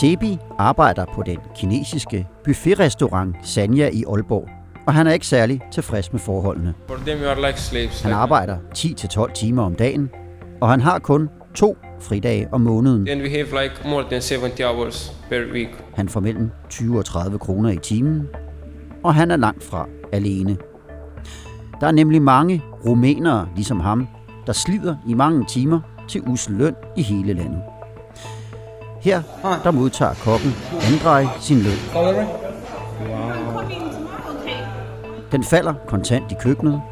Sebi arbejder på den kinesiske buffetrestaurant Sanya i Aalborg, og han er ikke særlig tilfreds med forholdene. For them, you are like slaves. Han arbejder 10-12 timer om dagen, og han har kun to fridage om måneden. And we have like more than 70 hours per week. Han får mellem 20 og 30 kroner i timen, og han er langt fra alene. Der er nemlig mange rumænere, ligesom ham, der slider i mange timer til usel løn i hele landet. Her der modtager kokken Andrej sin løn. Den falder kontant i køkkenet,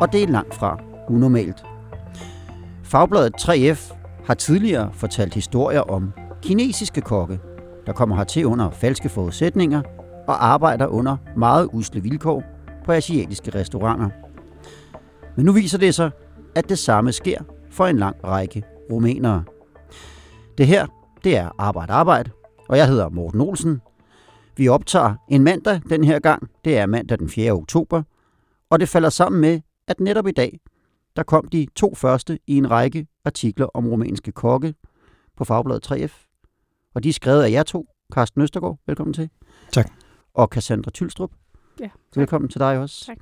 og det er langt fra unormalt. Fagbladet 3F har tidligere fortalt historier om kinesiske kokke, der kommer hertil under falske forudsætninger og arbejder under meget usle vilkår på asiatiske restauranter. Men nu viser det sig, at det samme sker for en lang række rumænere. Det her, det er Arbejde Arbejde, og jeg hedder Morten Olsen. Vi optager en mandag den her gang. Det er mandag den 4. oktober, og det falder sammen med, at netop i dag, der kom de to første i en række artikler om rumænske kokke på Fagbladet 3F. Og de er skrevet af jer to. Carsten Østergaard, velkommen til. Tak. Og Cassandra Tylstrup, Ja, velkommen til dig også. Tak.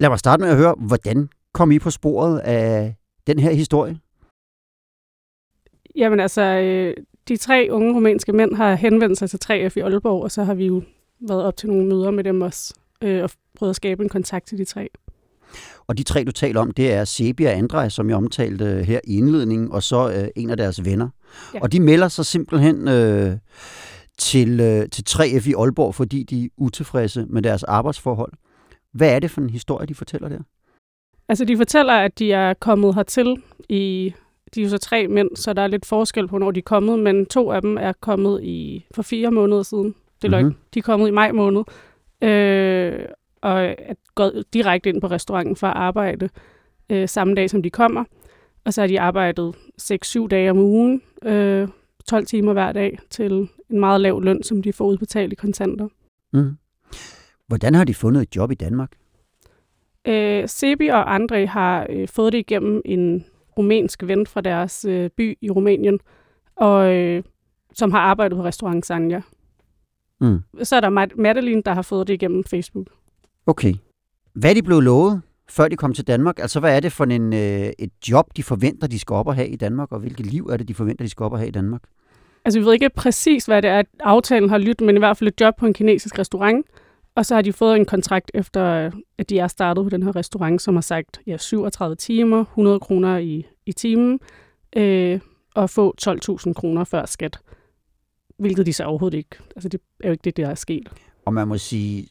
Lad mig starte med at høre, hvordan kom I på sporet af den her historie? Jamen altså, øh, de tre unge rumænske mænd har henvendt sig til 3F i Aalborg, og så har vi jo været op til nogle møder med dem også, øh, og prøvet at skabe en kontakt til de tre. Og de tre, du taler om, det er Sebi og Andrej, som jeg omtalte her i indledningen, og så øh, en af deres venner. Ja. Ja. Og de melder sig simpelthen øh, til, øh, til 3F i Aalborg, fordi de er utilfredse med deres arbejdsforhold. Hvad er det for en historie, de fortæller der? Altså, de fortæller, at de er kommet hertil i... De er jo så tre mænd, så der er lidt forskel på, når de er kommet, men to af dem er kommet i for fire måneder siden. Det er Mhm. mm-hmm. De er kommet i maj måned, øh, og er gået direkte ind på restauranten for at arbejde øh, samme dag, som de kommer. Og så har de arbejdet 6-7 dage om ugen, øh, 12 timer hver dag, til en meget lav løn, som de får udbetalt i kontanter. Mm. Hvordan har de fundet et job i Danmark? Øh, Sebi og André har øh, fået det igennem en rumænsk ven fra deres øh, by i Rumænien, og øh, som har arbejdet på restaurant Sanja. Mm. Så er der Mad- Madeline, der har fået det igennem Facebook. Okay. Hvad er de blevet lovet, før de kom til Danmark? Altså, hvad er det for en, øh, et job, de forventer, de skal op og have i Danmark, og hvilket liv er det, de forventer, de skal op og have i Danmark? Altså, vi ved ikke præcis, hvad det er, aftalen har lyttet, men i hvert fald et job på en kinesisk restaurant. Og så har de fået en kontrakt efter, at de er startet på den her restaurant, som har sagt ja, 37 timer, 100 kroner i, i timen, øh, og få 12.000 kroner før skat. Hvilket de så overhovedet ikke. Altså, det er jo ikke det, der er sket. Og man må sige,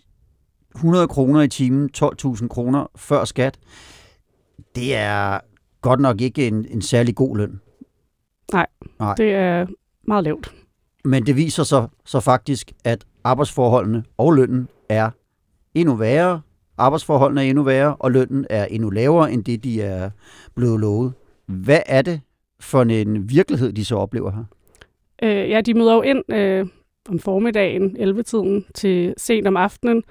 100 kroner i timen, 12.000 kroner før skat, det er godt nok ikke en, en særlig god løn. Nej. Det er meget lavt. Men det viser sig så faktisk, at arbejdsforholdene og lønnen er endnu værre. Arbejdsforholdene er endnu værre, og lønnen er endnu lavere end det, de er blevet lovet. Hvad er det for en virkelighed, de så oplever her? Øh, ja, de møder jo ind øh, om formiddagen, 11-tiden, til sent om aftenen.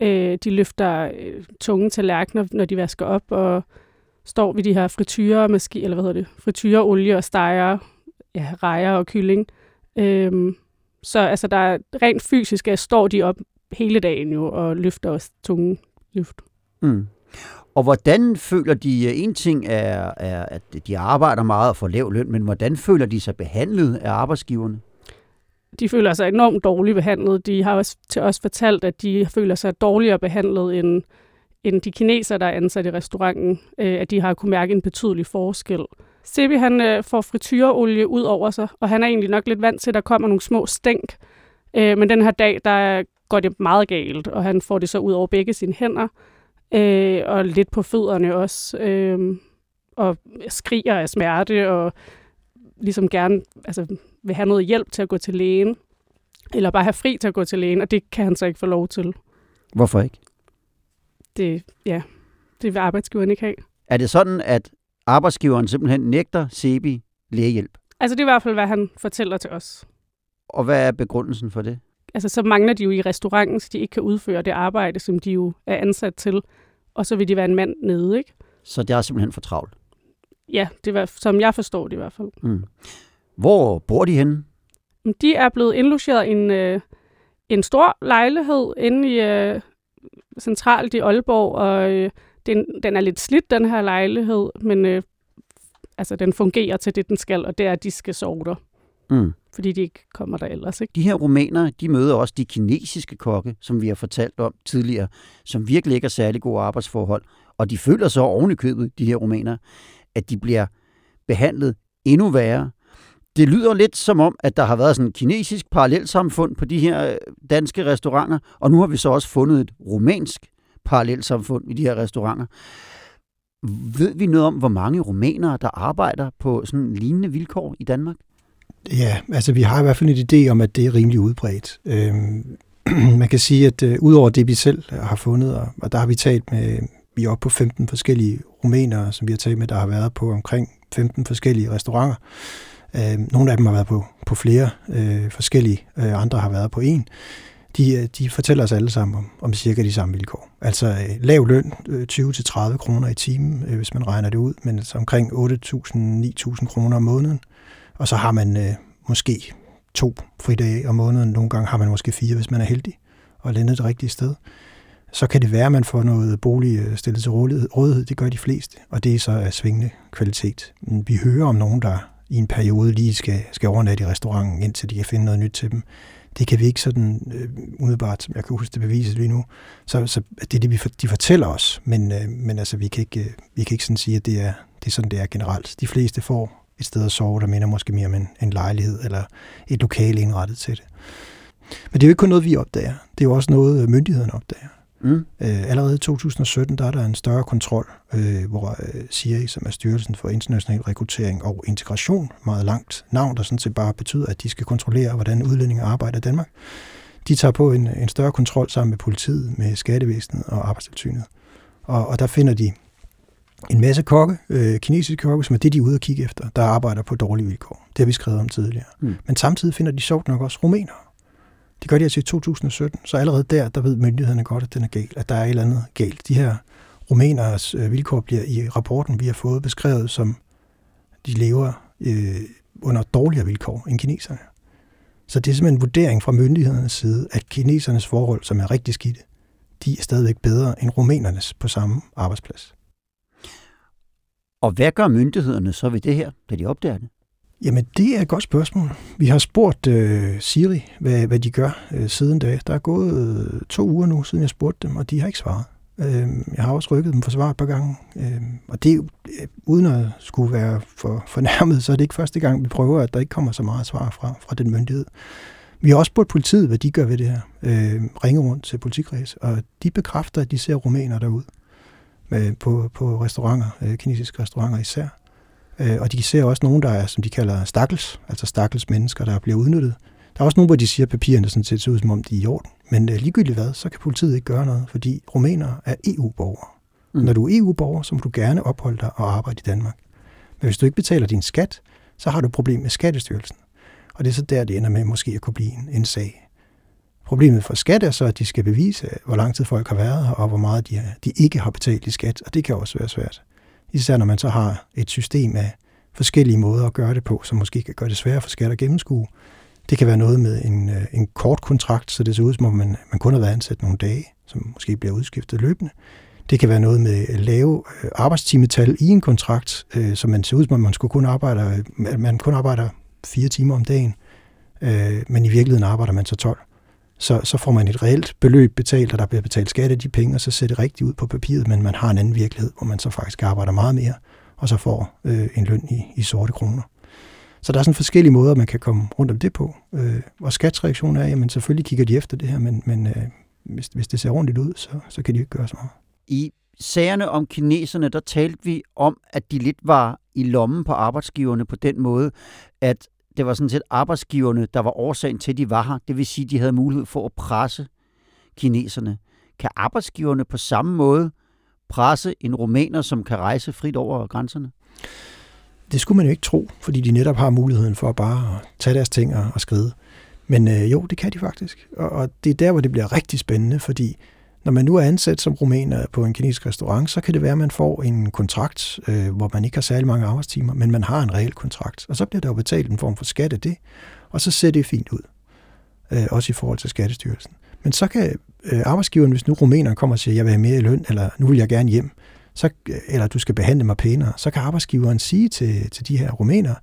Øh, de løfter øh, tunge tallerkener, når de vasker op, og står ved de her frityrer, maski, eller hvad hedder det, frityrer, olie og steger, ja, rejer og kylling. Øh, så altså, der er rent fysisk, at står de op hele dagen jo, og løfter også tunge løft. Mm. Og hvordan føler de, en ting er, er, at de arbejder meget og får lav løn, men hvordan føler de sig behandlet af arbejdsgiverne? de føler sig enormt dårligt behandlet. De har også til os fortalt, at de føler sig dårligere behandlet end, end de kinesere, der er ansat i restauranten. Øh, at de har kunne mærke en betydelig forskel. Sebi han øh, får frityreolie ud over sig, og han er egentlig nok lidt vant til, at der kommer nogle små stænk. Øh, men den her dag, der går det meget galt, og han får det så ud over begge sine hænder, øh, og lidt på fødderne også, øh, og skriger af smerte, og ligesom gerne altså, vil have noget hjælp til at gå til lægen. eller bare have fri til at gå til lægen, og det kan han så ikke få lov til. Hvorfor ikke? Det, ja, det vil arbejdsgiveren ikke have. Er det sådan, at arbejdsgiveren simpelthen nægter Sebi lægehjælp? Altså det er i hvert fald, hvad han fortæller til os. Og hvad er begrundelsen for det? Altså så mangler de jo i restauranten, så de ikke kan udføre det arbejde, som de jo er ansat til. Og så vil de være en mand nede, ikke? Så det er simpelthen for travlt. Ja, det var, som jeg forstår det i hvert fald. Mm. Hvor bor de henne? De er blevet indlogeret i en, øh, en stor lejlighed inde i øh, centralt i Aalborg, og øh, den, den er lidt slidt, den her lejlighed, men øh, altså, den fungerer til det, den skal, og det er, at de skal sove der, Mm. fordi de ikke kommer der ellers. Ikke? De her rumænere, de møder også de kinesiske kokke, som vi har fortalt om tidligere, som virkelig ikke har særlig gode arbejdsforhold. Og de føler så oven i købet, de her rumænere, at de bliver behandlet endnu værre. Det lyder lidt som om, at der har været sådan et kinesisk parallelsamfund på de her øh, danske restauranter, og nu har vi så også fundet et rumænsk parallelsamfund i de her restauranter. Ved vi noget om, hvor mange rumænere, der arbejder på sådan lignende vilkår i Danmark? Ja, altså vi har i hvert fald en idé om, at det er rimelig udbredt. Øhm, man kan sige, at øh, udover det, vi selv har fundet, og, og der har vi talt med, vi er oppe på 15 forskellige rumænere, som vi har talt med, der har været på omkring 15 forskellige restauranter. Øhm, nogle af dem har været på, på flere øh, forskellige, øh, andre har været på en. De, øh, de fortæller os alle sammen om, om cirka de samme vilkår. Altså øh, lav løn, øh, 20-30 kroner i timen, øh, hvis man regner det ud, men altså omkring 8.000-9.000 kroner om måneden. Og så har man øh, måske to fridage om måneden. Nogle gange har man måske fire, hvis man er heldig og landet det rigtige sted. Så kan det være, at man får noget bolig øh, stillet til rådighed. Det gør de fleste, og det er så af svingende kvalitet. Vi hører om nogen, der i en periode lige skal, skal overnatte i restauranten, indtil de kan finde noget nyt til dem. Det kan vi ikke sådan øh, umiddelbart, som jeg kan huske det bevises lige nu. Så, så det er det, vi for, de fortæller os, men, øh, men altså, vi kan ikke, øh, vi kan ikke sådan sige, at det er, det er sådan, det er generelt. De fleste får et sted at sove, der minder måske mere om en, en lejlighed eller et lokale indrettet til det. Men det er jo ikke kun noget, vi opdager. Det er jo også noget, myndighederne opdager. Mm. Øh, allerede i 2017, der er der en større kontrol, øh, hvor øh, CIA, som er Styrelsen for International Rekruttering og Integration, meget langt navn, der sådan set bare betyder, at de skal kontrollere, hvordan udlændinge arbejder i Danmark. De tager på en, en større kontrol sammen med politiet, med skattevæsenet og arbejdstilsynet. Og, og der finder de en masse kokke, øh, kinesiske kokke, som er det, de er ude at kigge efter, der arbejder på dårlige vilkår. Det har vi skrevet om tidligere. Mm. Men samtidig finder de sjovt nok også rumænere. Det gør de altså i 2017, så allerede der, der ved myndighederne godt, at den er galt, at der er et eller andet galt. De her rumæneres øh, vilkår bliver i rapporten, vi har fået beskrevet som, de lever øh, under dårligere vilkår end kineserne. Så det er simpelthen en vurdering fra myndighedernes side, at kinesernes forhold, som er rigtig skidte, de er stadigvæk bedre end rumænernes på samme arbejdsplads. Og hvad gør myndighederne så ved det her, da de opdager det? Jamen, det er et godt spørgsmål. Vi har spurgt øh, Siri, hvad, hvad de gør øh, siden da. Der er gået øh, to uger nu, siden jeg spurgte dem, og de har ikke svaret. Øh, jeg har også rykket dem for svar et par gange. Øh, og det øh, uden at skulle være for fornærmet, så er det ikke første gang, vi prøver, at der ikke kommer så meget svar fra, fra den myndighed. Vi har også spurgt politiet, hvad de gør ved det her. Øh, ringe rundt til politikreds, og de bekræfter, at de ser rumæner derude med, på, på restauranter, øh, kinesiske restauranter især. Øh, og de ser også nogen, der er, som de kalder stakkels, altså stakkels mennesker, der bliver udnyttet. Der er også nogen, hvor de siger, at papirerne sådan set ser ud, som om de er i orden. Men øh, ligegyldigt hvad, så kan politiet ikke gøre noget, fordi rumænere er EU-borgere. Mm. Når du er EU-borger, så må du gerne opholde dig og arbejde i Danmark. Men hvis du ikke betaler din skat, så har du et problem med Skattestyrelsen. Og det er så der, det ender med måske at kunne blive en, en sag. Problemet for skat er så, at de skal bevise, hvor lang tid folk har været her, og hvor meget de, de ikke har betalt i skat, og det kan også være svært. Især når man så har et system af forskellige måder at gøre det på, som måske kan gøre det sværere for skat at gennemskue. Det kan være noget med en, øh, en kort kontrakt, så det ser ud som om, man, man kun har været ansat nogle dage, som måske bliver udskiftet løbende. Det kan være noget med øh, lave øh, arbejdstimetal i en kontrakt, øh, så man ser ud som om, man skulle kun arbejde, man kun arbejder fire timer om dagen, øh, men i virkeligheden arbejder man så 12. Så, så får man et reelt beløb betalt, og der bliver betalt skat af de penge, og så ser det rigtigt ud på papiret, men man har en anden virkelighed, hvor man så faktisk arbejder meget mere, og så får øh, en løn i, i sorte kroner. Så der er sådan forskellige måder, man kan komme rundt om det på. Øh, og skatsreaktion er, jamen selvfølgelig kigger de efter det her, men, men øh, hvis, hvis det ser ordentligt ud, så, så kan de ikke gøre så meget. I sagerne om kineserne, der talte vi om, at de lidt var i lommen på arbejdsgiverne på den måde, at det var sådan set arbejdsgiverne, der var årsagen til, at de var her. Det vil sige, at de havde mulighed for at presse kineserne. Kan arbejdsgiverne på samme måde presse en rumæner, som kan rejse frit over grænserne? Det skulle man jo ikke tro, fordi de netop har muligheden for bare at tage deres ting og, og skride. Men øh, jo, det kan de faktisk. Og, og det er der, hvor det bliver rigtig spændende, fordi når man nu er ansat som rumæner på en kinesisk restaurant, så kan det være, at man får en kontrakt, øh, hvor man ikke har særlig mange arbejdstimer, men man har en reel kontrakt. Og så bliver der jo betalt en form for skat af det, og så ser det fint ud. Øh, også i forhold til Skattestyrelsen. Men så kan øh, arbejdsgiveren, hvis nu rumæneren kommer og siger, jeg vil have mere i løn, eller nu vil jeg gerne hjem, så, eller du skal behandle mig pænere, så kan arbejdsgiveren sige til, til de her rumænere,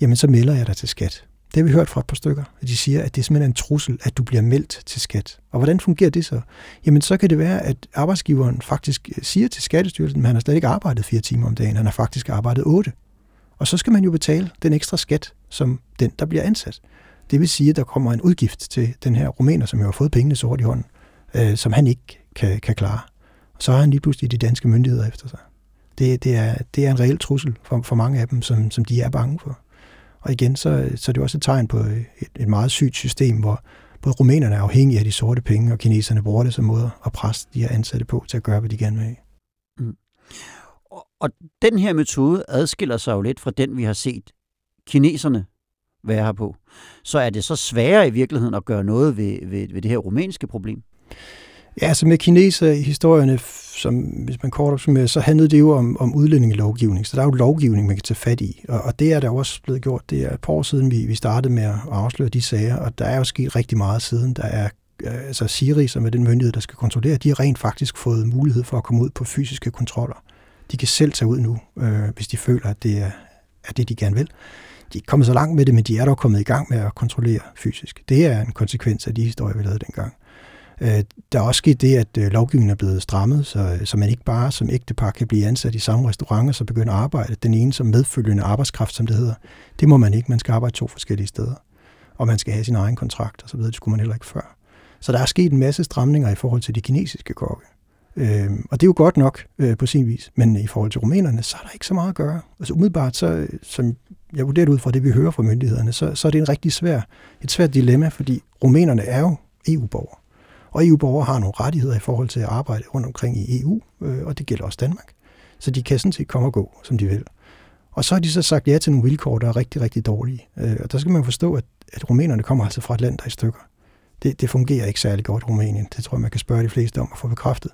jamen så melder jeg dig til skat. Det har vi hørt fra et par stykker, at de siger, at det er simpelthen en trussel, at du bliver meldt til skat. Og hvordan fungerer det så? Jamen så kan det være, at arbejdsgiveren faktisk øh, siger til Skattestyrelsen, at han har slet ikke arbejdet fire timer om dagen, han har faktisk arbejdet otte. Og så skal man jo betale den ekstra skat, som den, der bliver ansat. Det vil sige, at der kommer en udgift til den her rumæner, som jo har fået pengene sort i hånden, øh, som han ikke kan, kan klare. Og så har han lige pludselig de danske myndigheder efter sig. Det, det, er, det er en reel trussel for, for mange af dem, som, som de er bange for. Og igen, så, så er det også et tegn på et, et meget sygt system, hvor både rumænerne er afhængige af de sorte penge, og kineserne bruger det som måde at presse de her ansatte på til at gøre, hvad de gerne vil. Mm. Og, og den her metode adskiller sig jo lidt fra den, vi har set kineserne være her på. Så er det så sværere i virkeligheden at gøre noget ved, ved, ved det her rumænske problem? Ja, altså med kineser i historierne, som, hvis man kort opsummerer, så handlede det jo om, om udlændingelovgivning. Så der er jo lovgivning, man kan tage fat i. Og, og det er der også blevet gjort. Det er et par år siden, vi, vi startede med at afsløre de sager, og der er jo sket rigtig meget siden. Der er øh, altså Siri, som er den myndighed, der skal kontrollere, de har rent faktisk fået mulighed for at komme ud på fysiske kontroller. De kan selv tage ud nu, øh, hvis de føler, at det er, er det, de gerne vil. De er ikke kommet så langt med det, men de er dog kommet i gang med at kontrollere fysisk. Det er en konsekvens af de historier, vi lavede dengang. Øh, der er også sket det, at øh, lovgivningen er blevet strammet, så, øh, så man ikke bare som ægtepar kan blive ansat i samme restaurant og så begynde at arbejde. Den ene som medfølgende arbejdskraft, som det hedder. Det må man ikke. Man skal arbejde to forskellige steder. Og man skal have sin egen kontrakt og så videre. Det skulle man heller ikke før. Så der er sket en masse stramninger i forhold til de kinesiske kokke. Øh, og det er jo godt nok øh, på sin vis, men i forhold til rumænerne, så er der ikke så meget at gøre. Altså umiddelbart, så, øh, som jeg vurderer ud fra det, vi hører fra myndighederne, så, så er det en rigtig svær, et svært dilemma, fordi rumænerne er jo EU-borgere. Og EU-borgere har nogle rettigheder i forhold til at arbejde rundt omkring i EU, øh, og det gælder også Danmark. Så de kan sådan set komme og gå, som de vil. Og så har de så sagt ja til nogle vilkår, der er rigtig, rigtig dårlige. Øh, og der skal man forstå, at, at rumænerne kommer altså fra et land, der er i stykker. Det, det fungerer ikke særlig godt i Rumænien. Det tror jeg, man kan spørge de fleste om at få bekræftet.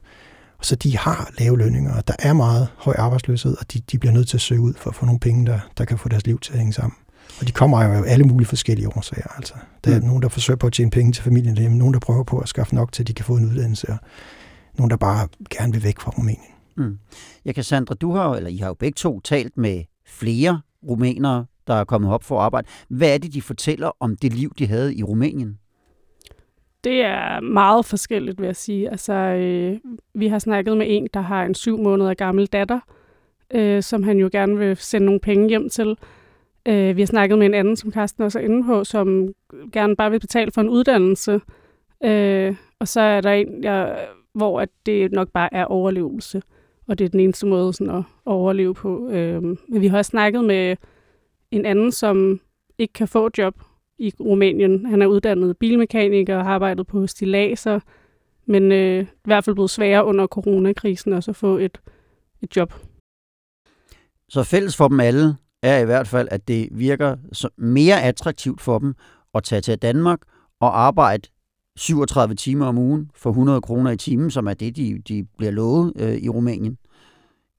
Og så de har lave lønninger, og der er meget høj arbejdsløshed, og de, de bliver nødt til at søge ud for at få nogle penge, der, der kan få deres liv til at hænge sammen. Og de kommer jo af alle mulige forskellige årsager. Altså. Der er mm. nogen, der forsøger på at tjene penge til familien derhjemme, nogen, der prøver på at skaffe nok til, at de kan få en uddannelse, og nogen, der bare gerne vil væk fra Rumænien. Mm. Ja, Cassandra, du har, eller I har jo begge to talt med flere rumænere, der er kommet op for at arbejde. Hvad er det, de fortæller om det liv, de havde i Rumænien? Det er meget forskelligt, vil jeg sige. Altså, øh, vi har snakket med en, der har en syv måneder gammel datter, øh, som han jo gerne vil sende nogle penge hjem til. Øh, vi har snakket med en anden, som Karsten også er inde på, som gerne bare vil betale for en uddannelse. Øh, og så er der en, jeg, hvor at det nok bare er overlevelse. Og det er den eneste måde sådan at, at overleve på. Øh, men vi har også snakket med en anden, som ikke kan få job i Rumænien. Han er uddannet bilmekaniker og har arbejdet på stilaser, men øh, i hvert fald blevet sværere under coronakrisen også at få et, et job. Så fælles for dem alle er i hvert fald, at det virker mere attraktivt for dem at tage til Danmark og arbejde 37 timer om ugen for 100 kroner i timen, som er det, de, de bliver lovet øh, i Rumænien,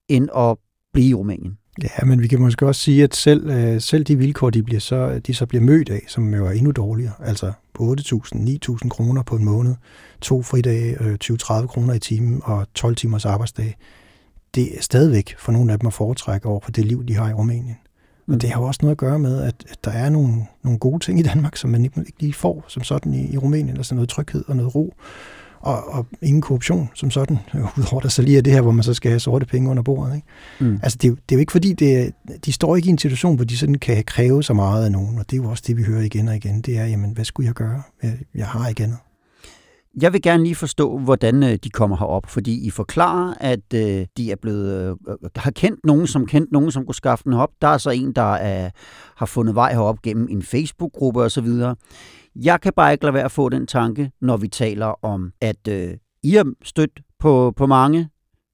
end at blive i Rumænien. Ja, men vi kan måske også sige, at selv, øh, selv de vilkår, de, bliver så, de så bliver mødt af, som jo er endnu dårligere, altså 8.000-9.000 kroner på en måned, to fridage, øh, 20-30 kroner i timen og 12 timers arbejdsdag, det er stadigvæk for nogle af dem at foretrække over for det liv, de har i Rumænien. Men det har jo også noget at gøre med, at, at der er nogle, nogle gode ting i Danmark, som man ikke, ikke lige får som sådan i, i Rumænien, altså noget tryghed og noget ro, og, og ingen korruption som sådan, udover der så lige er det her, hvor man så skal have sorte penge under bordet. Ikke? Mm. Altså det, det er jo ikke fordi, det, de står ikke i en situation, hvor de sådan kan kræve så meget af nogen, og det er jo også det, vi hører igen og igen, det er, jamen hvad skulle jeg gøre? Jeg, jeg har ikke andet. Jeg vil gerne lige forstå, hvordan øh, de kommer herop, fordi I forklarer, at øh, de er blevet, øh, har kendt nogen, som kendt nogen, som kunne skaffe den op. Der er så en, der er, har fundet vej herop gennem en Facebook-gruppe osv. Jeg kan bare ikke lade være at få den tanke, når vi taler om, at øh, I er stødt på, på mange,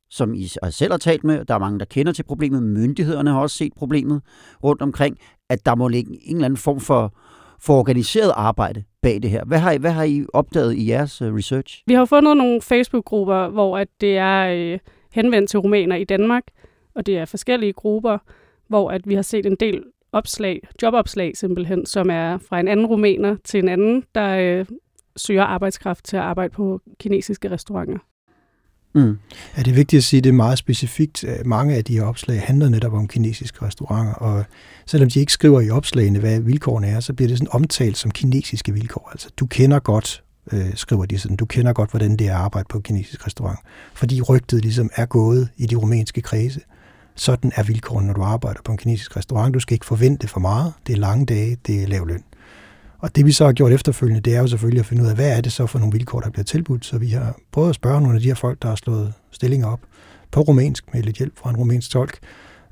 som I selv har talt med. Der er mange, der kender til problemet. Myndighederne har også set problemet rundt omkring, at der må ligge en eller anden form for, for organiseret arbejde bag det her. Hvad har I, hvad har I opdaget i jeres øh, research? Vi har fundet nogle Facebook-grupper, hvor at det er øh, henvendt til romaner i Danmark, og det er forskellige grupper, hvor at vi har set en del opslag, jobopslag simpelthen, som er fra en anden rumæner til en anden, der øh, søger arbejdskraft til at arbejde på kinesiske restauranter. Mm. Ja, det er vigtigt at sige, at det er meget specifikt. Mange af de her opslag handler netop om kinesiske restauranter, og selvom de ikke skriver i opslagene, hvad vilkårene er, så bliver det sådan omtalt som kinesiske vilkår. Altså, du kender godt, øh, skriver de sådan, du kender godt, hvordan det er at arbejde på en kinesisk restaurant, fordi rygtet ligesom er gået i de rumænske kredse. Sådan er vilkårene, når du arbejder på en kinesisk restaurant. Du skal ikke forvente for meget. Det er lange dage, det er lav løn. Og det vi så har gjort efterfølgende, det er jo selvfølgelig at finde ud af, hvad er det så for nogle vilkår, der bliver tilbudt. Så vi har prøvet at spørge nogle af de her folk, der har slået stillinger op på rumænsk med lidt hjælp fra en rumænsk tolk.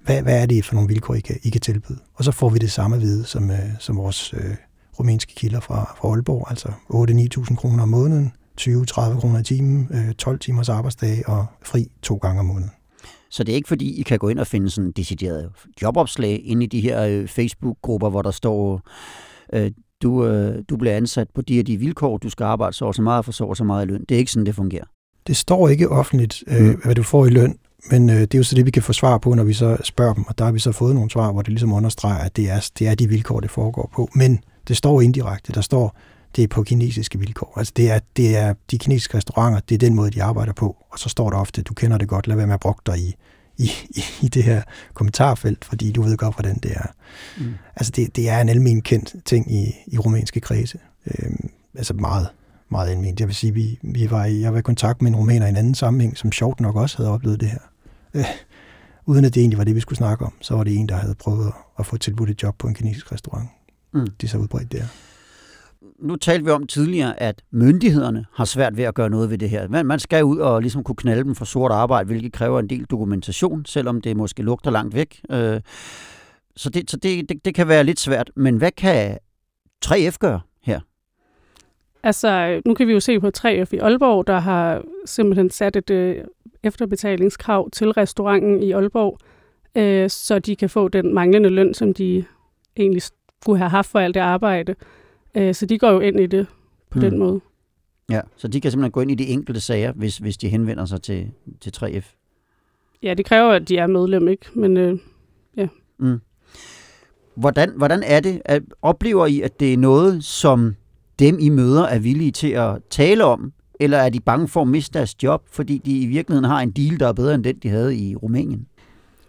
Hvad, hvad er det for nogle vilkår, I kan, I kan tilbyde? Og så får vi det samme at vide som, øh, som vores øh, rumænske kilder fra, fra Aalborg, altså 8-9.000 kroner om måneden, 20-30 kroner i timen, øh, 12 timers arbejdsdag og fri to gange om måneden. Så det er ikke fordi, I kan gå ind og finde sådan decideret jobopslag inde i de her øh, Facebook-grupper, hvor der står, øh, du, øh, du bliver ansat på de her de vilkår, du skal arbejde så og så meget for så og så meget i løn. Det er ikke sådan, det fungerer. Det står ikke offentligt, øh, mm. hvad du får i løn, men øh, det er jo så det, vi kan få svar på, når vi så spørger dem, og der har vi så fået nogle svar, hvor det ligesom understreger, at det er, det er de vilkår, det foregår på. Men det står indirekte, der står, det er på kinesiske vilkår. Altså det er, det er de kinesiske restauranter, det er den måde, de arbejder på. Og så står der ofte, du kender det godt, lad være med at bruge dig i, i, i, i det her kommentarfelt, fordi du ved godt, hvordan det er. Mm. Altså det, det er en almen kendt ting i, i rumænske kredse. Øhm, altså meget, meget almindeligt. Jeg vil sige, vi, vi var i, jeg var i kontakt med en rumæner i en anden sammenhæng, som sjovt nok også havde oplevet det her. Øh, uden at det egentlig var det, vi skulle snakke om, så var det en, der havde prøvet at få tilbudt et job på en kinesisk restaurant. Mm. Det er så udbredt der nu talte vi om tidligere, at myndighederne har svært ved at gøre noget ved det her. Man skal ud og ligesom kunne knalde dem for sort arbejde, hvilket kræver en del dokumentation, selvom det måske lugter langt væk. Øh, så det, så det, det, det kan være lidt svært. Men hvad kan 3F gøre her? Altså, nu kan vi jo se på 3F i Aalborg, der har simpelthen sat et øh, efterbetalingskrav til restauranten i Aalborg, øh, så de kan få den manglende løn, som de egentlig skulle have haft for alt det arbejde. Øh, så de går jo ind i det på mm. den måde. Ja, så de kan simpelthen gå ind i de enkelte sager, hvis, hvis de henvender sig til, til 3F. Ja, det kræver, at de er medlem, ikke? Men øh, ja. Mm. Hvordan, hvordan er det? At, oplever I, at det er noget, som dem I møder er villige til at tale om? Eller er de bange for at miste deres job, fordi de i virkeligheden har en deal, der er bedre end den, de havde i Rumænien?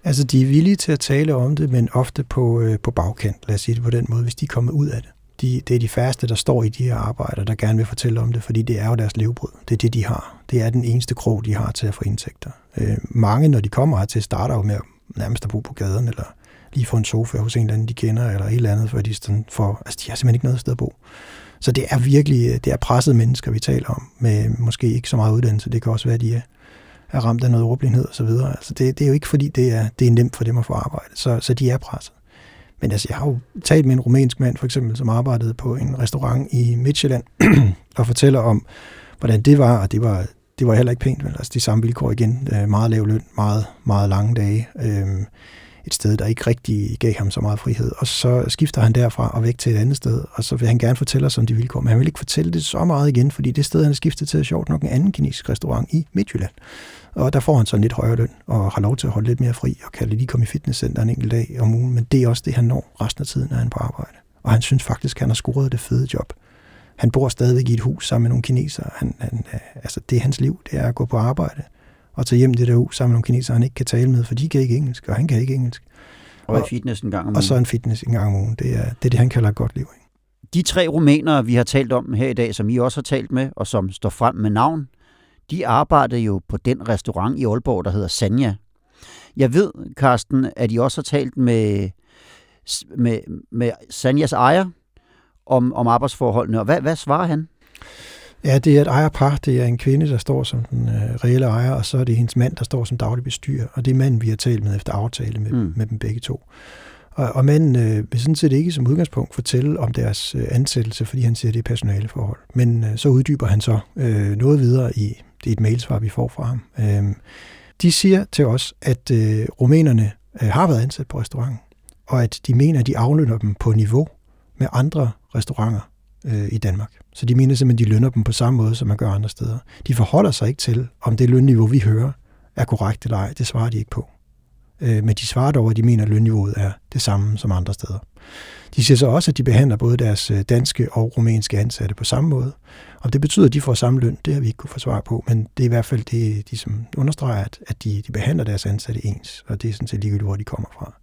Altså, de er villige til at tale om det, men ofte på, øh, på bagkant, lad os sige det på den måde, hvis de er kommet ud af det de, det er de færreste, der står i de her arbejder, der gerne vil fortælle om det, fordi det er jo deres levebrød. Det er det, de har. Det er den eneste krog, de har til at få indtægter. Øh, mange, når de kommer hertil, starter jo med at nærmest at bo på gaden, eller lige få en sofa hos en eller anden, de kender, eller et eller andet, for de, sådan for, altså, de har simpelthen ikke noget sted at bo. Så det er virkelig øh, det er pressede mennesker, vi taler om, med måske ikke så meget uddannelse. Det kan også være, at de er, er ramt af noget ordblindhed og så videre. Altså det, det er jo ikke, fordi det er, det er nemt for dem at få arbejde. Så, så de er presset. Men altså, jeg har jo talt med en rumænsk mand, for eksempel, som arbejdede på en restaurant i Midtjylland, og fortæller om, hvordan det var, og det var, det var heller ikke pænt, men Altså, de samme vilkår igen, øh, meget lav løn, meget, meget lange dage, øh, et sted, der ikke rigtig gav ham så meget frihed. Og så skifter han derfra og væk til et andet sted, og så vil han gerne fortælle os om de vilkår, men han vil ikke fortælle det så meget igen, fordi det sted, han er skiftet til, er sjovt nok en anden kinesisk restaurant i Midtjylland. Og der får han så en lidt højere løn, og har lov til at holde lidt mere fri, og kan lige komme i fitnesscenter en enkelt dag om ugen, men det er også det, han når resten af tiden, når han er på arbejde. Og han synes faktisk, at han har scoret det fede job. Han bor stadigvæk i et hus sammen med nogle kinesere. Han, han, altså, det er hans liv, det er at gå på arbejde og tage hjem det der hus sammen med nogle kinesere, han ikke kan tale med, for de kan ikke engelsk, og han kan ikke engelsk. Og, og fitness en gang om ugen. Og så en fitness en gang om ugen. Det er det, er det han kalder et godt liv. Ikke? De tre rumænere, vi har talt om her i dag, som I også har talt med, og som står frem med navn, de arbejdede jo på den restaurant i Aalborg, der hedder Sanja. Jeg ved, Karsten, at I også har talt med, med, med Sanjas ejer om, om arbejdsforholdene, og hvad, hvad svarer han? Ja, det er et ejerpar. Det er en kvinde, der står som den øh, reelle ejer, og så er det hendes mand, der står som daglig bestyrer. Og det er manden, vi har talt med efter aftale med, Mm. med dem begge to. Og, og manden øh, vil sådan set ikke som udgangspunkt fortælle om deres øh, ansættelse, fordi han siger, at det er personaleforhold. Men øh, så uddyber han så øh, noget videre i det er et mailsvar, vi får fra ham. Øh, de siger til os, at øh, rumænerne øh, har været ansat på restauranten, og at de mener, at de aflønner dem på niveau med andre restauranter øh, i Danmark. Så de mener simpelthen, at de lønner dem på samme måde, som man gør andre steder. De forholder sig ikke til, om det lønniveau, vi hører, er korrekt eller ej. Det svarer de ikke på. Øh, men de svarer dog, at de mener, at lønniveauet er det samme som andre steder. De siger så også, at de behandler både deres øh, danske og rumænske ansatte på samme måde. Om det betyder, at de får samme løn, det har vi ikke kunne få svar på, men det er i hvert fald det, de som understreger, at, at de, de behandler deres ansatte ens, og det er sådan set ligegyldigt, hvor de kommer fra.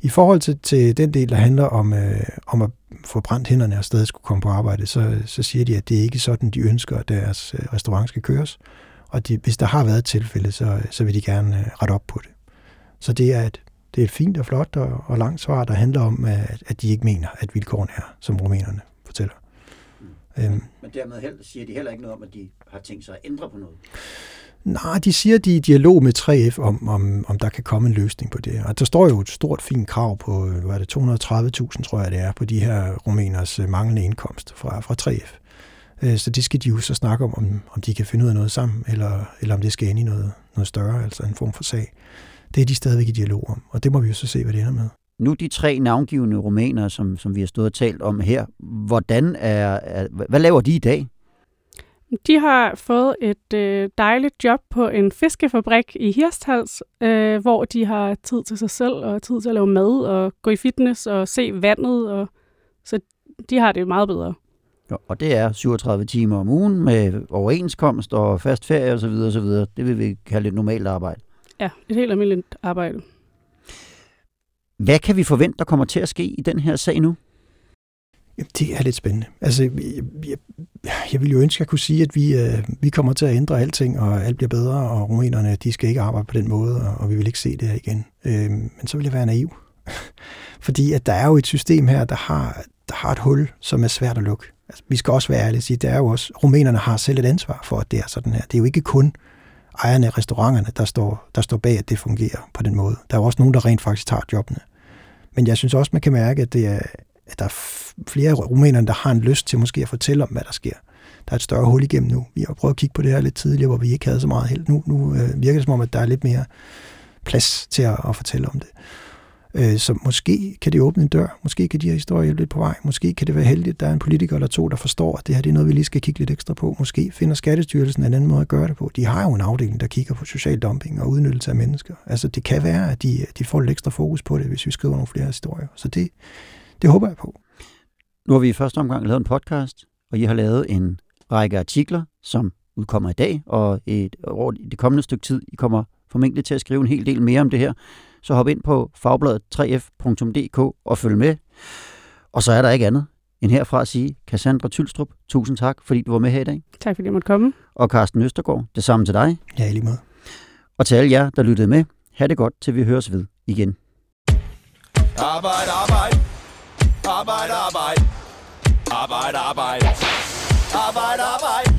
I forhold til, til den del, der handler om, øh, om at få brændt hænderne og stadig skulle komme på arbejde, så, så siger de, at det er ikke sådan, de ønsker, at deres øh, restaurant skal køres. Og de, hvis der har været tilfælde, så, så vil de gerne øh, rette op på det. Så det er et, det er et fint og flot og, og langt svar, der handler om, at, at de ikke mener, at vilkårene er, som rumænerne fortæller. Øhm, Men dermed heller, siger de heller ikke noget om, at de har tænkt sig at ændre på noget. Nej, de siger, de er i dialog med 3F om, om, om der kan komme en løsning på det. Og der står jo et stort, fint krav på, hvad er det, 230.000, tror jeg det er, på de her rumæners øh, manglende indkomst fra, fra 3F. Øh, Så det skal de jo så snakke om, om, om de kan finde ud af noget sammen, eller, eller om det skal ind i noget, noget større, altså en form for sag. Det er de stadigvæk i dialog om, og det må vi jo så se, hvad det ender med. Nu de tre navngivende rumænere, som, som vi har stået og talt om her, hvordan er, er, hvad laver de i dag? De har fået et øh, dejligt job på en fiskefabrik i Hirsthals, øh, hvor de har tid til sig selv og tid til at lave mad og gå i fitness og se vandet. Og, så de har det meget bedre. Jo, Og det er 37 timer om ugen med overenskomst og fast ferie osv. osv. Det vil vi kalde et normalt arbejde. Ja, et helt almindeligt arbejde. Hvad kan vi forvente, der kommer til at ske i den her sag nu? Jamen, det er lidt spændende. Altså, jeg, jeg, jeg ville jo ønske, at jeg kunne sige, at vi, øh, vi kommer til at ændre alting, og alt bliver bedre, og rumænerne, de skal ikke arbejde på den måde, og, og vi vil ikke se det her igen. Øh, men så vil jeg være naiv. Fordi at der er jo et system her, der har, der har et hul, som er svært at lukke. Altså, vi skal også være ærlige og sige, der er jo også, rumænerne har selv et ansvar for, at det er sådan her. Det er jo ikke kun ejerne af restauranterne, der står, der står bag, at det fungerer på den måde. Der er jo også nogen, der rent faktisk tager jobbene. Men jeg synes også, man kan mærke, at, det er, at der er flere rumænerne, der har en lyst til måske at fortælle om, hvad der sker. Der er et større hul igennem nu. Vi har prøvet at kigge på det her lidt tidligere, hvor vi ikke havde så meget held. Nu, nu øh, virker det som om, at der er lidt mere plads til at, at fortælle om det. Øh, så måske kan det åbne en dør. Måske kan de her historier hjælpe lidt på vej. Måske kan det være heldigt, at der er en politiker eller to, der forstår, at det her det er noget, vi lige skal kigge lidt ekstra på. Måske finder Skattestyrelsen en anden måde at gøre det på. De har jo en afdeling, der kigger på social dumping og udnyttelse af mennesker. Altså det kan være, at de, de får lidt ekstra fokus på det, hvis vi skriver nogle flere historier. Så det, det håber jeg på. Nu har vi i første omgang lavet en podcast, og I har lavet en række artikler, som udkommer i dag, og et, over det kommende stykke tid, I kommer formentlig til at skrive en hel del mere om det her. Så hop ind på fagbladet 3f.dk og følg med. Og så er der ikke andet end herfra at sige, Cassandra Tylstrup, tusind tak, fordi du var med her i dag. Tak fordi jeg måtte komme. Og Carsten Østergaard, det samme til dig. Ja, i lige måde. Og til alle jer, der lyttede med, ha' det godt, til vi høres ved igen. Arbejde, arbejde. Arbejde, arbejde. Arbejde, arbejde. Arbejde, arbejde.